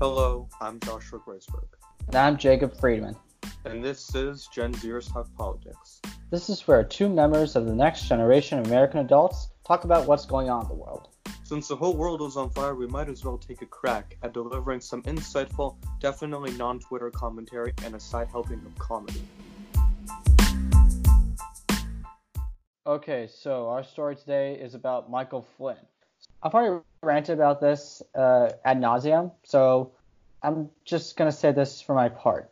Hello, I'm Joshua Graceberg. And I'm Jacob Friedman. And this is Gen Zers Talk Politics. This is where two members of the next generation of American adults talk about what's going on in the world. Since the whole world is on fire, we might as well take a crack at delivering some insightful, definitely non Twitter commentary and a side helping of comedy. Okay, so our story today is about Michael Flynn. I've already ranted about this uh, ad nauseum, so I'm just to say this for my part.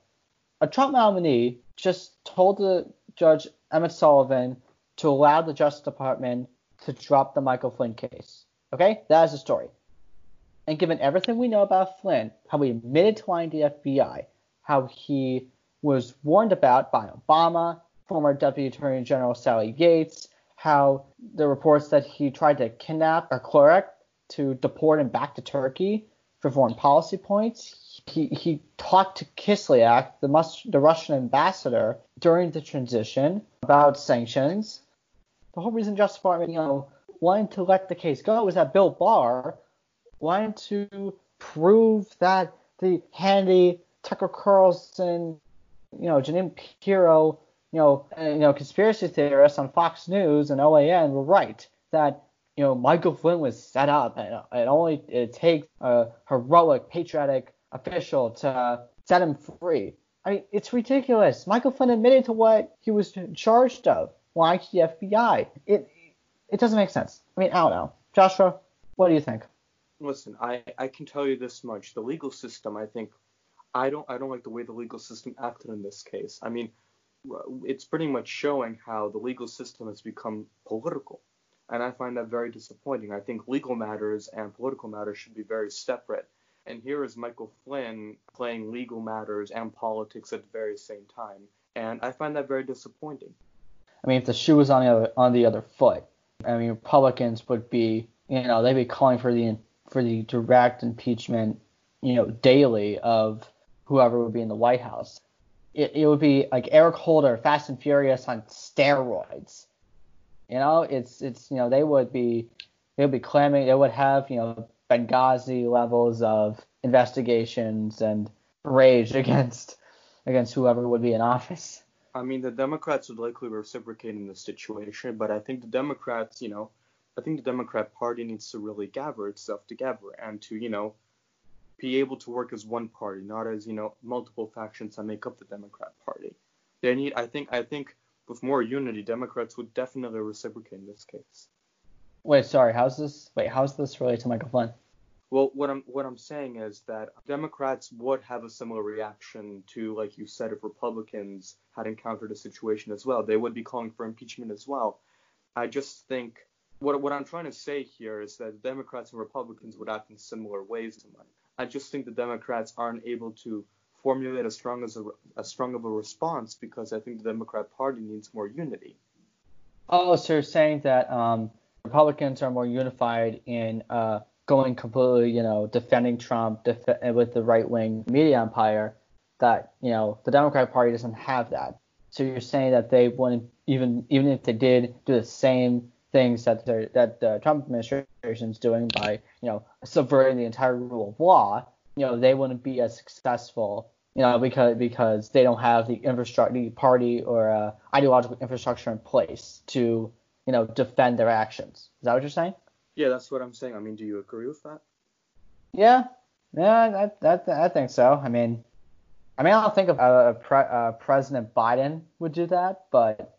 A Trump nominee just told the judge Emmet Sullivan to allow the Justice Department to drop the Michael Flynn case. Okay, that is the story. And given everything we know about Flynn, how he admitted to lying to the FBI, how he was warned about by Obama, former Deputy Attorney General Sally Yates, how the reports that he tried to kidnap Erklurek to deport him back to Turkey for foreign policy points. He, he talked to Kislyak, the, Mus- the Russian ambassador, during the transition about sanctions. The whole reason Justice Department, you know, wanted to let the case go was that Bill Barr wanted to prove that the handy Tucker Carlson, you know, Jeanine Pirro, you know, you know, conspiracy theorists on Fox News and OAN were right that you know Michael Flynn was set up, and it only it takes a heroic, patriotic official to set him free. I mean, it's ridiculous. Michael Flynn admitted to what he was charged of, lying to the FBI. It it doesn't make sense. I mean, I don't know. Joshua, what do you think? Listen, I, I can tell you this much. The legal system, I think, I don't I don't like the way the legal system acted in this case. I mean, it's pretty much showing how the legal system has become political. And I find that very disappointing. I think legal matters and political matters should be very separate. And here is Michael Flynn playing legal matters and politics at the very same time. And I find that very disappointing. I mean, if the shoe was on the other on the other foot, I mean, Republicans would be, you know, they'd be calling for the for the direct impeachment, you know, daily of whoever would be in the White House it, it would be like Eric Holder, Fast and Furious on steroids. You know, it's it's you know they would be they would be claiming they would have you know Benghazi levels of investigations and rage against against whoever would be in office. I mean, the Democrats would likely reciprocate in this situation, but I think the Democrats, you know, I think the Democrat Party needs to really gather itself together and to, you know, be able to work as one party, not as you know multiple factions that make up the Democrat Party. They need, I think, I think with more unity, Democrats would definitely reciprocate in this case. Wait, sorry, how's this? Wait, how's this related to Michael Flynn? Well, what I'm what I'm saying is that Democrats would have a similar reaction to, like you said, if Republicans had encountered a situation as well. They would be calling for impeachment as well. I just think what what I'm trying to say here is that Democrats and Republicans would act in similar ways to mine. I just think the Democrats aren't able to formulate as strong as a as strong of a response because I think the Democrat Party needs more unity. Oh, so you're saying that um, Republicans are more unified in uh, going completely, you know, defending Trump def- with the right wing media empire. That you know the Democratic Party doesn't have that. So you're saying that they wouldn't even even if they did do the same things that that the Trump administration is doing by you know subverting the entire rule of law, you know they wouldn't be as successful, you know because because they don't have the infrastructure, the party or uh, ideological infrastructure in place to you know defend their actions. Is that what you're saying? Yeah, that's what I'm saying. I mean, do you agree with that? Yeah, yeah, I, I, I think so. I mean, I mean, I don't think of uh, pre, uh, President Biden would do that, but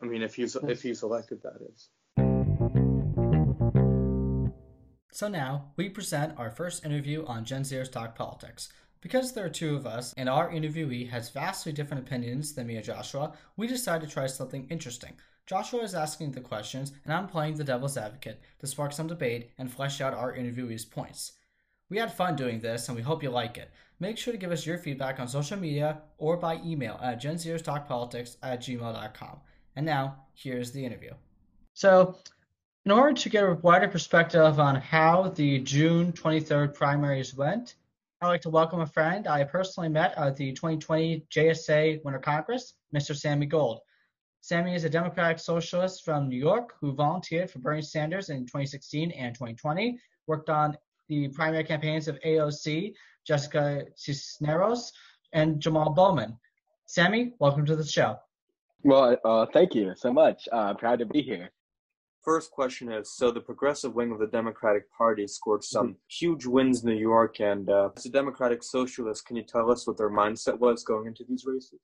I mean, if he's if he's elected, that is. So now we present our first interview on Gen Zers Talk Politics. Because there are two of us and our interviewee has vastly different opinions than me and Joshua, we decided to try something interesting. Joshua is asking the questions, and I'm playing the devil's advocate to spark some debate and flesh out our interviewee's points. We had fun doing this, and we hope you like it. Make sure to give us your feedback on social media or by email at genzerstalkpolitics at gmail.com. And now, here's the interview. So, in order to get a wider perspective on how the June 23rd primaries went, I'd like to welcome a friend I personally met at the 2020 JSA Winter Congress, Mr. Sammy Gold. Sammy is a Democratic Socialist from New York who volunteered for Bernie Sanders in 2016 and 2020, worked on the primary campaigns of AOC Jessica Cisneros, and Jamal Bowman. Sammy, welcome to the show. Well, uh, thank you so much. Uh, I'm proud to be here. First question is so the progressive wing of the Democratic Party scored some mm-hmm. huge wins in New York, and uh, as a Democratic Socialist, can you tell us what their mindset was going into these races?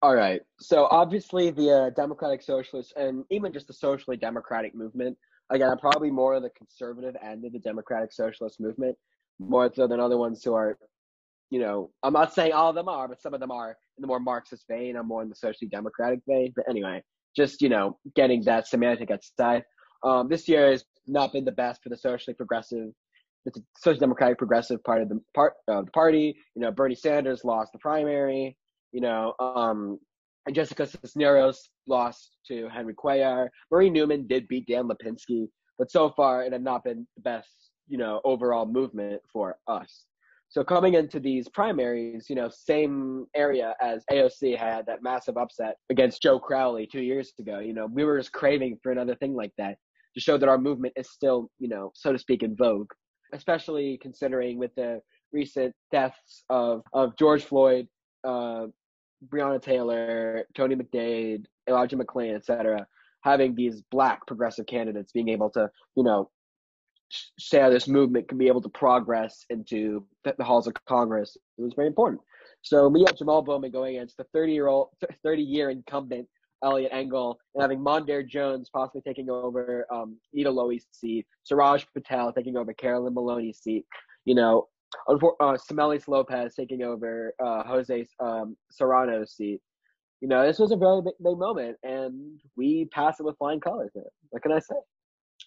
All right. So obviously, the uh, Democratic Socialists and even just the socially democratic movement. Again, I'm probably more of the conservative end of the Democratic Socialist movement, more so than other ones who are, you know, I'm not saying all of them are, but some of them are in the more Marxist vein. I'm more in the socially democratic vein. But anyway, just you know, getting that semantic aside. Um, this year has not been the best for the socially progressive, the social democratic progressive part of the part of the party. You know, Bernie Sanders lost the primary. You know, um, Jessica Cisneros lost to Henry Cuellar. Marie Newman did beat Dan Lipinski, but so far it had not been the best, you know, overall movement for us. So coming into these primaries, you know, same area as AOC had that massive upset against Joe Crowley two years ago. You know, we were just craving for another thing like that to show that our movement is still, you know, so to speak, in vogue, especially considering with the recent deaths of, of George Floyd, uh, Breonna Taylor, Tony McDade, Elijah McClain, etc., having these black progressive candidates being able to, you know, say how this movement can be able to progress into the halls of Congress. It was very important. So we have Jamal Bowman going against the 30 year old, 30 year incumbent Eliot Engel, and having Mondaire Jones possibly taking over um, Nita Lowey's seat, Suraj Patel taking over Carolyn Maloney's seat, you know, uh, Samelys Lopez taking over uh, Jose um, Serrano's seat. You know, this was a very big, big moment, and we passed it with flying colors. What can I say?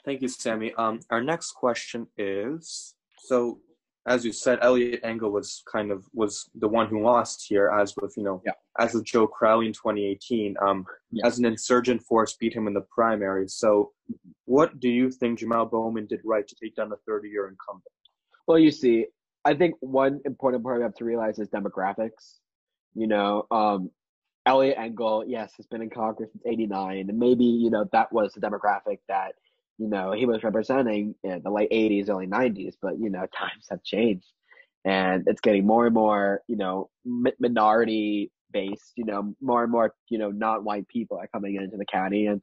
Thank you, Sammy. Um, our next question is so as you said, Eliot Engel was kind of was the one who lost here, as with you know, yeah. as with Joe Crowley in 2018. Um, yeah. as an insurgent force beat him in the primary. So, what do you think Jamal Bowman did right to take down the 30-year incumbent? Well, you see, I think one important part we have to realize is demographics. You know, um, Eliot Engel, yes, has been in Congress since '89, and maybe you know that was the demographic that you know, he was representing in the late 80s, early 90s, but, you know, times have changed and it's getting more and more, you know, minority based, you know, more and more, you know, non white people are coming into the county. And,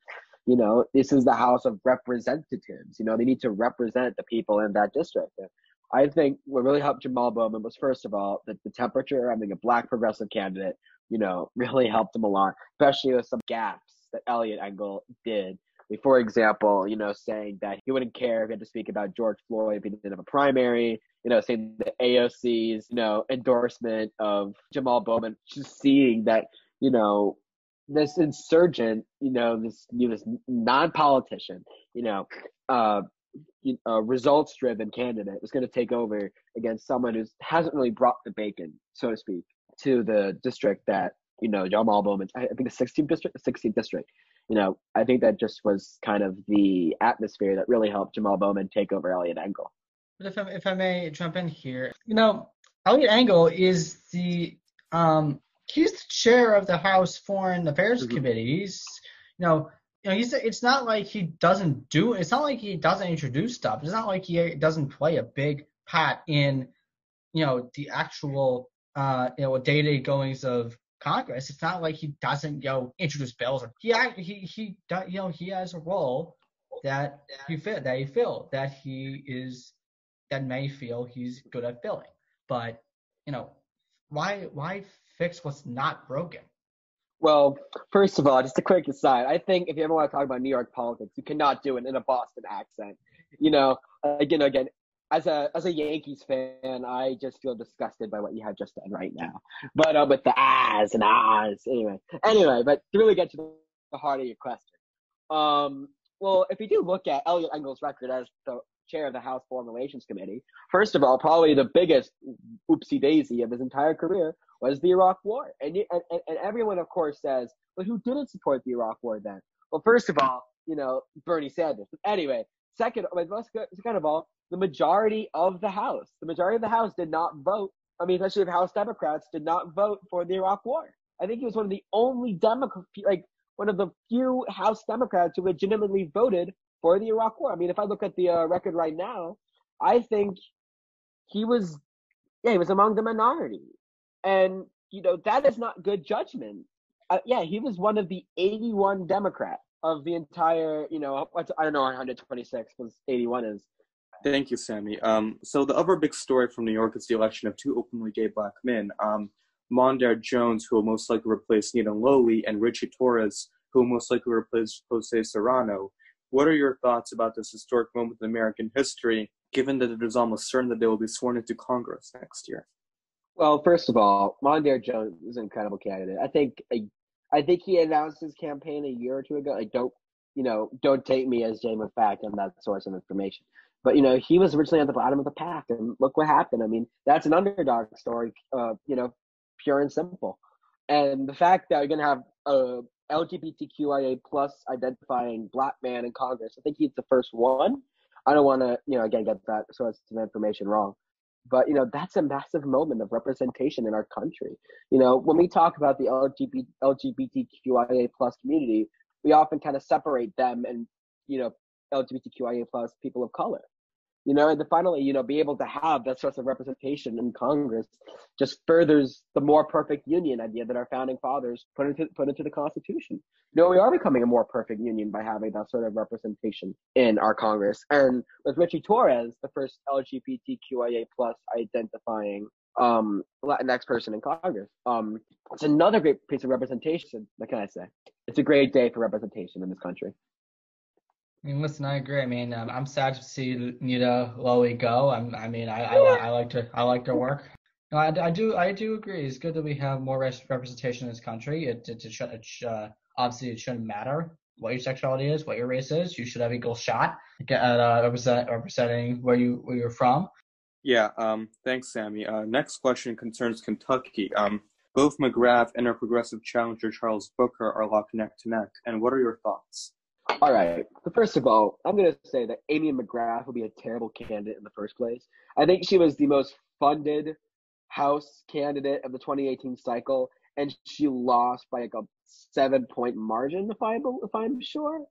you know, this is the House of Representatives. You know, they need to represent the people in that district. And I think what really helped Jamal Bowman was, first of all, that the temperature, having a black progressive candidate, you know, really helped him a lot, especially with some gaps that Eliot Engel did for example, you know, saying that he wouldn't care if he had to speak about George Floyd if he didn't have a primary, you know, saying the AOC's, you know, endorsement of Jamal Bowman, just seeing that, you know, this insurgent, you know, this this non-politician, you know, uh, uh results-driven candidate was going to take over against someone who hasn't really brought the bacon, so to speak, to the district that you know Jamal Bowman. I think the 16th district, 16th district you know, I think that just was kind of the atmosphere that really helped Jamal Bowman take over Eliot Engel. But if I, if I may jump in here, you know, Eliot Engel is the um, he's the chair of the House Foreign Affairs mm-hmm. Committee. He's you know you know he's it's not like he doesn't do it's not like he doesn't introduce stuff. It's not like he doesn't play a big part in you know the actual uh you know day to day goings of Congress. It's not like he doesn't, you know, introduce bills. He he he you know he has a role that he fit that he feel that he is that may feel he's good at filling. But you know, why why fix what's not broken? Well, first of all, just a quick aside. I think if you ever want to talk about New York politics, you cannot do it in a Boston accent. You know, again, again, as a as a Yankees fan, I just feel disgusted by what you have just done right now. But uh, with the ahs and ahs, anyway, anyway. But to really get to the heart of your question, um, well, if you do look at Eliot Engel's record as the chair of the House Foreign Relations Committee, first of all, probably the biggest oopsie daisy of his entire career was the Iraq War, and and and everyone, of course, says, but who didn't support the Iraq War then? Well, first of all, you know, Bernie Sanders. Anyway, second, most second of all, the majority of the House. The majority of the House did not vote. I mean, especially the House Democrats did not vote for the Iraq War. I think he was one of the only Democrat, like one of the few House Democrats who legitimately voted for the Iraq War. I mean, if I look at the uh, record right now, I think he was yeah, he was among the minority, and you know that is not good judgment. Uh, yeah, he was one of the 81 Democrats of the entire, you know, I don't know 126 because 81 is. Thank you, Sammy. Um, so the other big story from New York is the election of two openly gay black men, um, Mondaire Jones, who will most likely replace Nita Lowey, and Richie Torres, who will most likely replace Jose Serrano. What are your thoughts about this historic moment in American history, given that it is almost certain that they will be sworn into Congress next year? Well, first of all, Mondaire Jones is an incredible candidate. I think I think he announced his campaign a year or two ago. Like, don't you know? Don't take me as Jane fact on that source of information. But you know, he was originally at the bottom of the pack, and look what happened. I mean, that's an underdog story. Uh, you know, pure and simple. And the fact that you're gonna have a LGBTQIA plus identifying black man in Congress, I think he's the first one. I don't want to, you know, again get that source of information wrong, but you know that's a massive moment of representation in our country. You know, when we talk about the LGBT, LGBTQIA plus community, we often kind of separate them and you know LGBTQIA plus people of color you know, and then finally, you know, be able to have that sort of representation in Congress just furthers the more perfect union idea that our founding fathers put into put into the Constitution. You know, we are becoming a more perfect union by having that sort of representation in our Congress. And with Richie Torres, the first LGBTQIA plus identifying um Latinx person in Congress, um, it's another great piece of representation. What can I say? It's a great day for representation in this country. I mean, listen, I agree. I mean, um, I'm sad to see Nita Lowey go. I'm, I mean, I, I, I like to, I like her work. No, I, I do, I do agree. It's good that we have more representation in this country. It, it, it, should, it uh, obviously it shouldn't matter what your sexuality is, what your race is. You should have equal shot at uh, represent, representing where you where you're from. Yeah. Um. Thanks, Sammy. Uh, next question concerns Kentucky. Um. Both McGrath and our progressive challenger Charles Booker are locked neck to neck. And what are your thoughts? All right. But first of all, I'm going to say that Amy McGrath will be a terrible candidate in the first place. I think she was the most funded House candidate of the 2018 cycle, and she lost by like a seven point margin, if I'm if I'm sure.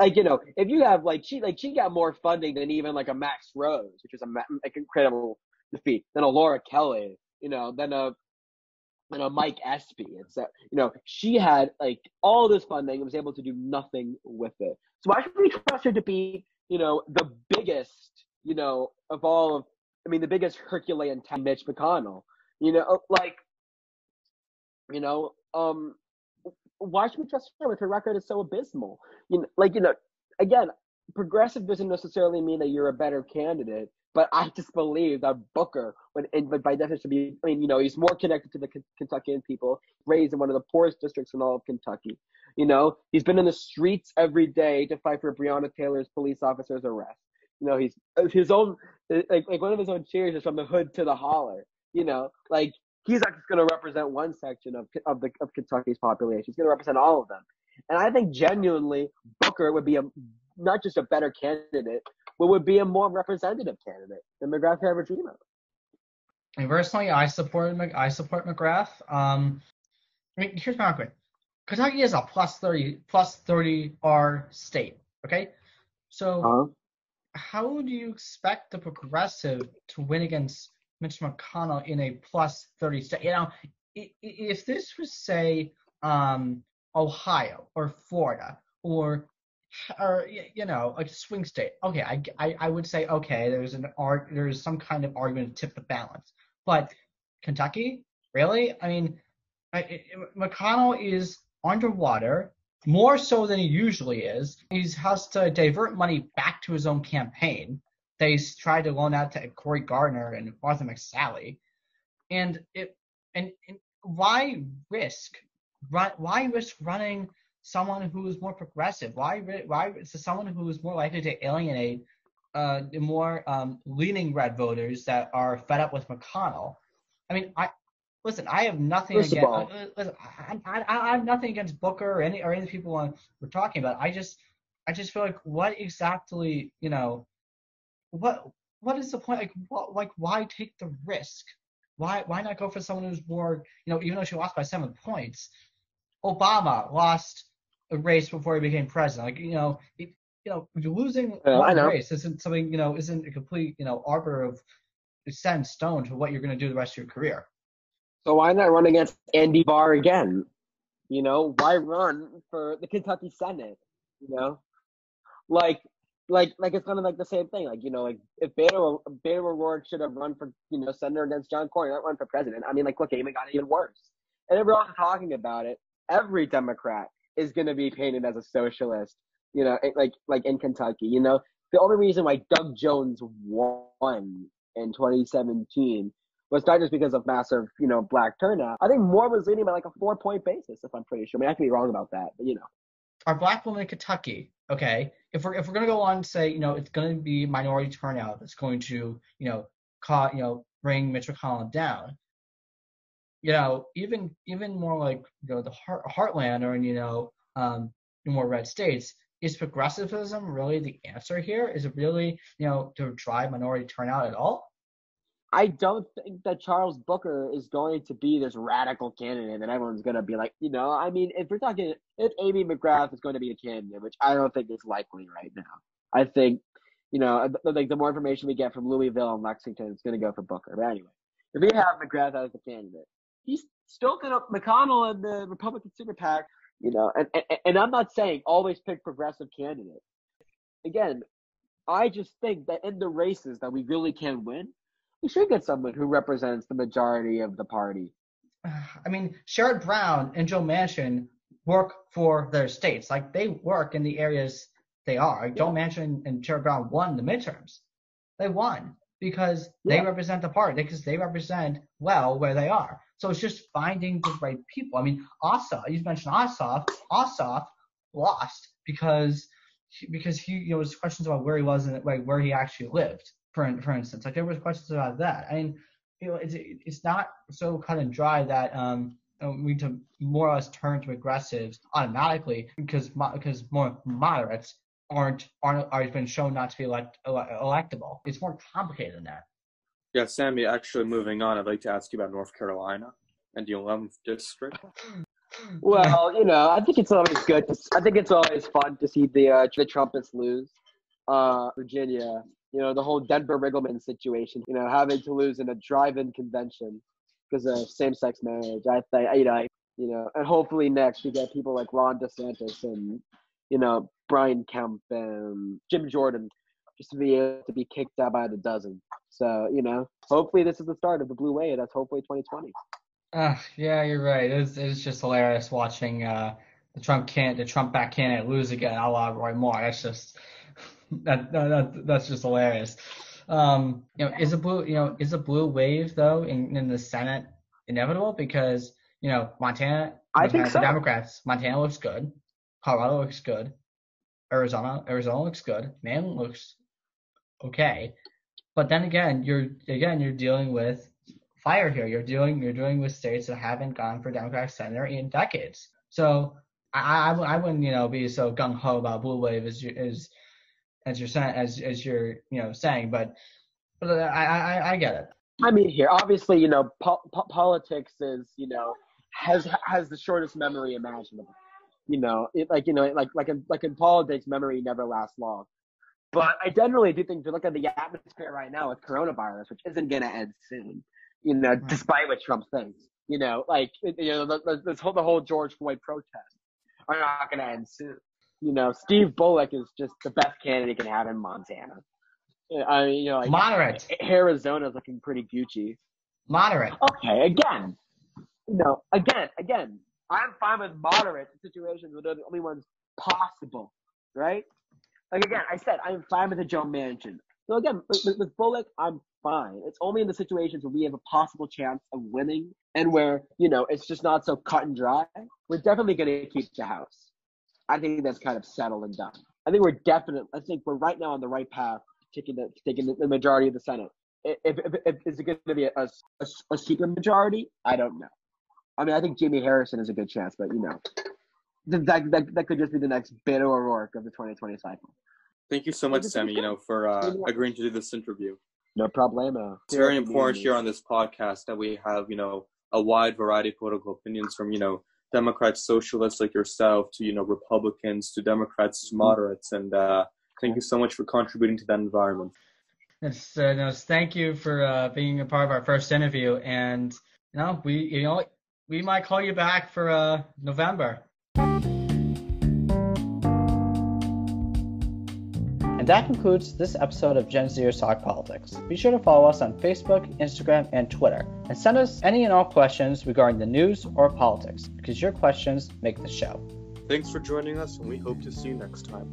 Like you know, if you have like she like she got more funding than even like a Max Rose, which is a like incredible defeat, than a Laura Kelly, you know, than a you know, Mike Espy. It's that, you know, she had like all this funding and was able to do nothing with it. So why should we trust her to be, you know, the biggest, you know, of all of, I mean, the biggest Herculean time, Mitch McConnell, you know, like, you know, um, why should we trust her with her record is so abysmal? You know, like, you know, again, progressive doesn't necessarily mean that you're a better candidate. But I just believe that Booker, would, and by definition, be I mean, you know, he's more connected to the K- Kentuckian people, raised in one of the poorest districts in all of Kentucky. You know, he's been in the streets every day to fight for Breonna Taylor's police officer's arrest. You know, he's his own like like one of his own cheers is from the hood to the holler. You know, like he's not just going to represent one section of of the of Kentucky's population. He's going to represent all of them. And I think genuinely Booker would be a not just a better candidate, what would be a more representative candidate than McGrath could ever dream of. And personally, I support I support McGrath. Um, I mean, here's my argument: Kentucky is a plus thirty plus thirty R state. Okay, so uh-huh. how do you expect the progressive to win against Mitch McConnell in a plus thirty state? You know, if this was say um, Ohio or Florida or or you know a swing state. Okay I, I, I would say okay there's an art there's some kind of argument to tip the balance. But kentucky? Really? I mean I, mcconnell is underwater more so than he usually is. He has to divert money back to his own campaign. They tried to loan out to Cory Gardner and Martha McSally. And it and, and why risk why risk running someone who is more progressive? Why why is someone who is more likely to alienate uh, the more um, leaning red voters that are fed up with McConnell? I mean, I listen. I have nothing First against. All, uh, listen, I, I, I, have nothing against Booker or any or any people we're talking about. I just I just feel like what exactly you know what what is the point? Like what like why take the risk? Why why not go for someone who's more you know even though she lost by seven points? Obama lost a race before he became president. Like you know, he, you know, losing uh, one race isn't something you know isn't a complete you know arbor of set in stone to what you're going to do the rest of your career. So why not run against Andy Barr again? You know, why run for the Kentucky Senate? You know, like, like, like it's kind of like the same thing. Like, you know, like if Beto Beto O'Rourke should have run for you know senator against John Cornyn, not run for president. I mean, like, look, it even got even worse. And everyone's talking about it. Every Democrat is going to be painted as a socialist. You know, like like in Kentucky. You know, the only reason why Doug Jones won in 2017 was not just because of massive, you know, black turnout. I think Moore was leading by like a four point basis, if I'm pretty sure. I mean, I could be wrong about that, but you know. Our black women in Kentucky, okay, if we're if we're gonna go on and say, you know, it's gonna be minority turnout that's going to, you know, cause, you know, bring Mitch McConnell down. You know, even even more like you know the heart, heartland or you know um, more red states, is progressivism really the answer here? Is it really, you know, to drive minority turnout at all? I don't think that Charles Booker is going to be this radical candidate that everyone's going to be like, you know, I mean, if we're talking, if Amy McGrath is going to be a candidate, which I don't think is likely right now, I think, you know, like the more information we get from Louisville and Lexington, it's going to go for Booker. But anyway, if we have McGrath as the candidate, he's still up McConnell and the Republican super PAC you know, and, and, and I'm not saying always pick progressive candidates. Again, I just think that in the races that we really can win, we should get someone who represents the majority of the party. I mean, Sherrod Brown and Joe Manchin work for their states. Like they work in the areas they are. Yeah. Joe Manchin and Sherrod Brown won the midterms. They won because yeah. they represent the party because they represent well where they are. So it's just finding the right people. I mean, Ossoff, you mentioned Ossoff. Ossoff lost because because he you know was questions about where he was and like where he actually lived. For for instance, like there was questions about that. I mean, you know, it's it's not so cut and dry that um we need to more or less turn to progressives automatically because because more moderates aren't aren't are been shown not to be elect, electable. It's more complicated than that. Yeah, Sammy. Actually, moving on, I'd like to ask you about North Carolina and the 11th district. Well, you know, I think it's always good. To, I think it's always fun to see the uh, the Trumpets lose. Uh, Virginia, you know, the whole Denver Riggleman situation. You know, having to lose in a drive-in convention because of same-sex marriage. I think, you know, I, you know, and hopefully next we get people like Ron DeSantis and you know Brian Kemp and Jim Jordan just to be able to be kicked out by the dozen. So, you know, hopefully this is the start of the blue wave. That's hopefully 2020. Uh, yeah, you're right. It's, it's just hilarious watching uh, the Trump can the Trump back candidate lose again, a la Roy Moore. That's just that, that that's just hilarious. Um, you know, is a blue you know is a blue wave though in, in the Senate inevitable because you know Montana, I think so. Democrats Montana looks good, Colorado looks good, Arizona Arizona looks good, Maine looks okay. But then again, you're again you're dealing with fire here. You're dealing you're dealing with states that haven't gone for Democratic senator in decades. So I, I, I wouldn't you know be so gung ho about blue wave as you as as you're saying as as you're you know saying, but but uh, I I, I get it. I mean, here obviously you know po- po- politics is you know has has the shortest memory imaginable. You know, it, like you know, like like in like in politics, memory never lasts long. But I generally do think if you look at the atmosphere right now with coronavirus, which isn't going to end soon, you know, right. despite what Trump thinks, you know, like, you know, the, the, whole, the whole George Floyd protest are not going to end soon. You know, Steve Bullock is just the best candidate you can have in Montana. I mean, you know, like, moderate. Arizona's looking pretty Gucci. Moderate. Okay, again, you know, again, again, I'm fine with moderate situations where they're the only ones possible, right? Like again, I said I'm fine with the Joe Manchin. So again, with, with Bullock, I'm fine. It's only in the situations where we have a possible chance of winning and where you know it's just not so cut and dry. We're definitely going to keep the house. I think that's kind of settled and done. I think we're definitely. I think we're right now on the right path, taking the taking the majority of the Senate. If, if, if is it going to be a, a, a super majority? I don't know. I mean, I think Jamie Harrison is a good chance, but you know, that, that, that could just be the next Beto O'Rourke of the 2020 cycle. Thank you so much, Sammy, you know, for uh, agreeing to do this interview. No problemo. It's very important here on this podcast that we have, you know, a wide variety of political opinions from, you know, Democrats, socialists like yourself to, you know, Republicans to Democrats to moderates. And uh, thank you so much for contributing to that environment. It's, uh, no, thank you for uh, being a part of our first interview, and you know we you know we might call you back for uh, November. And that concludes this episode of Gen Zers Talk Politics. Be sure to follow us on Facebook, Instagram, and Twitter, and send us any and all questions regarding the news or politics, because your questions make the show. Thanks for joining us, and we hope to see you next time.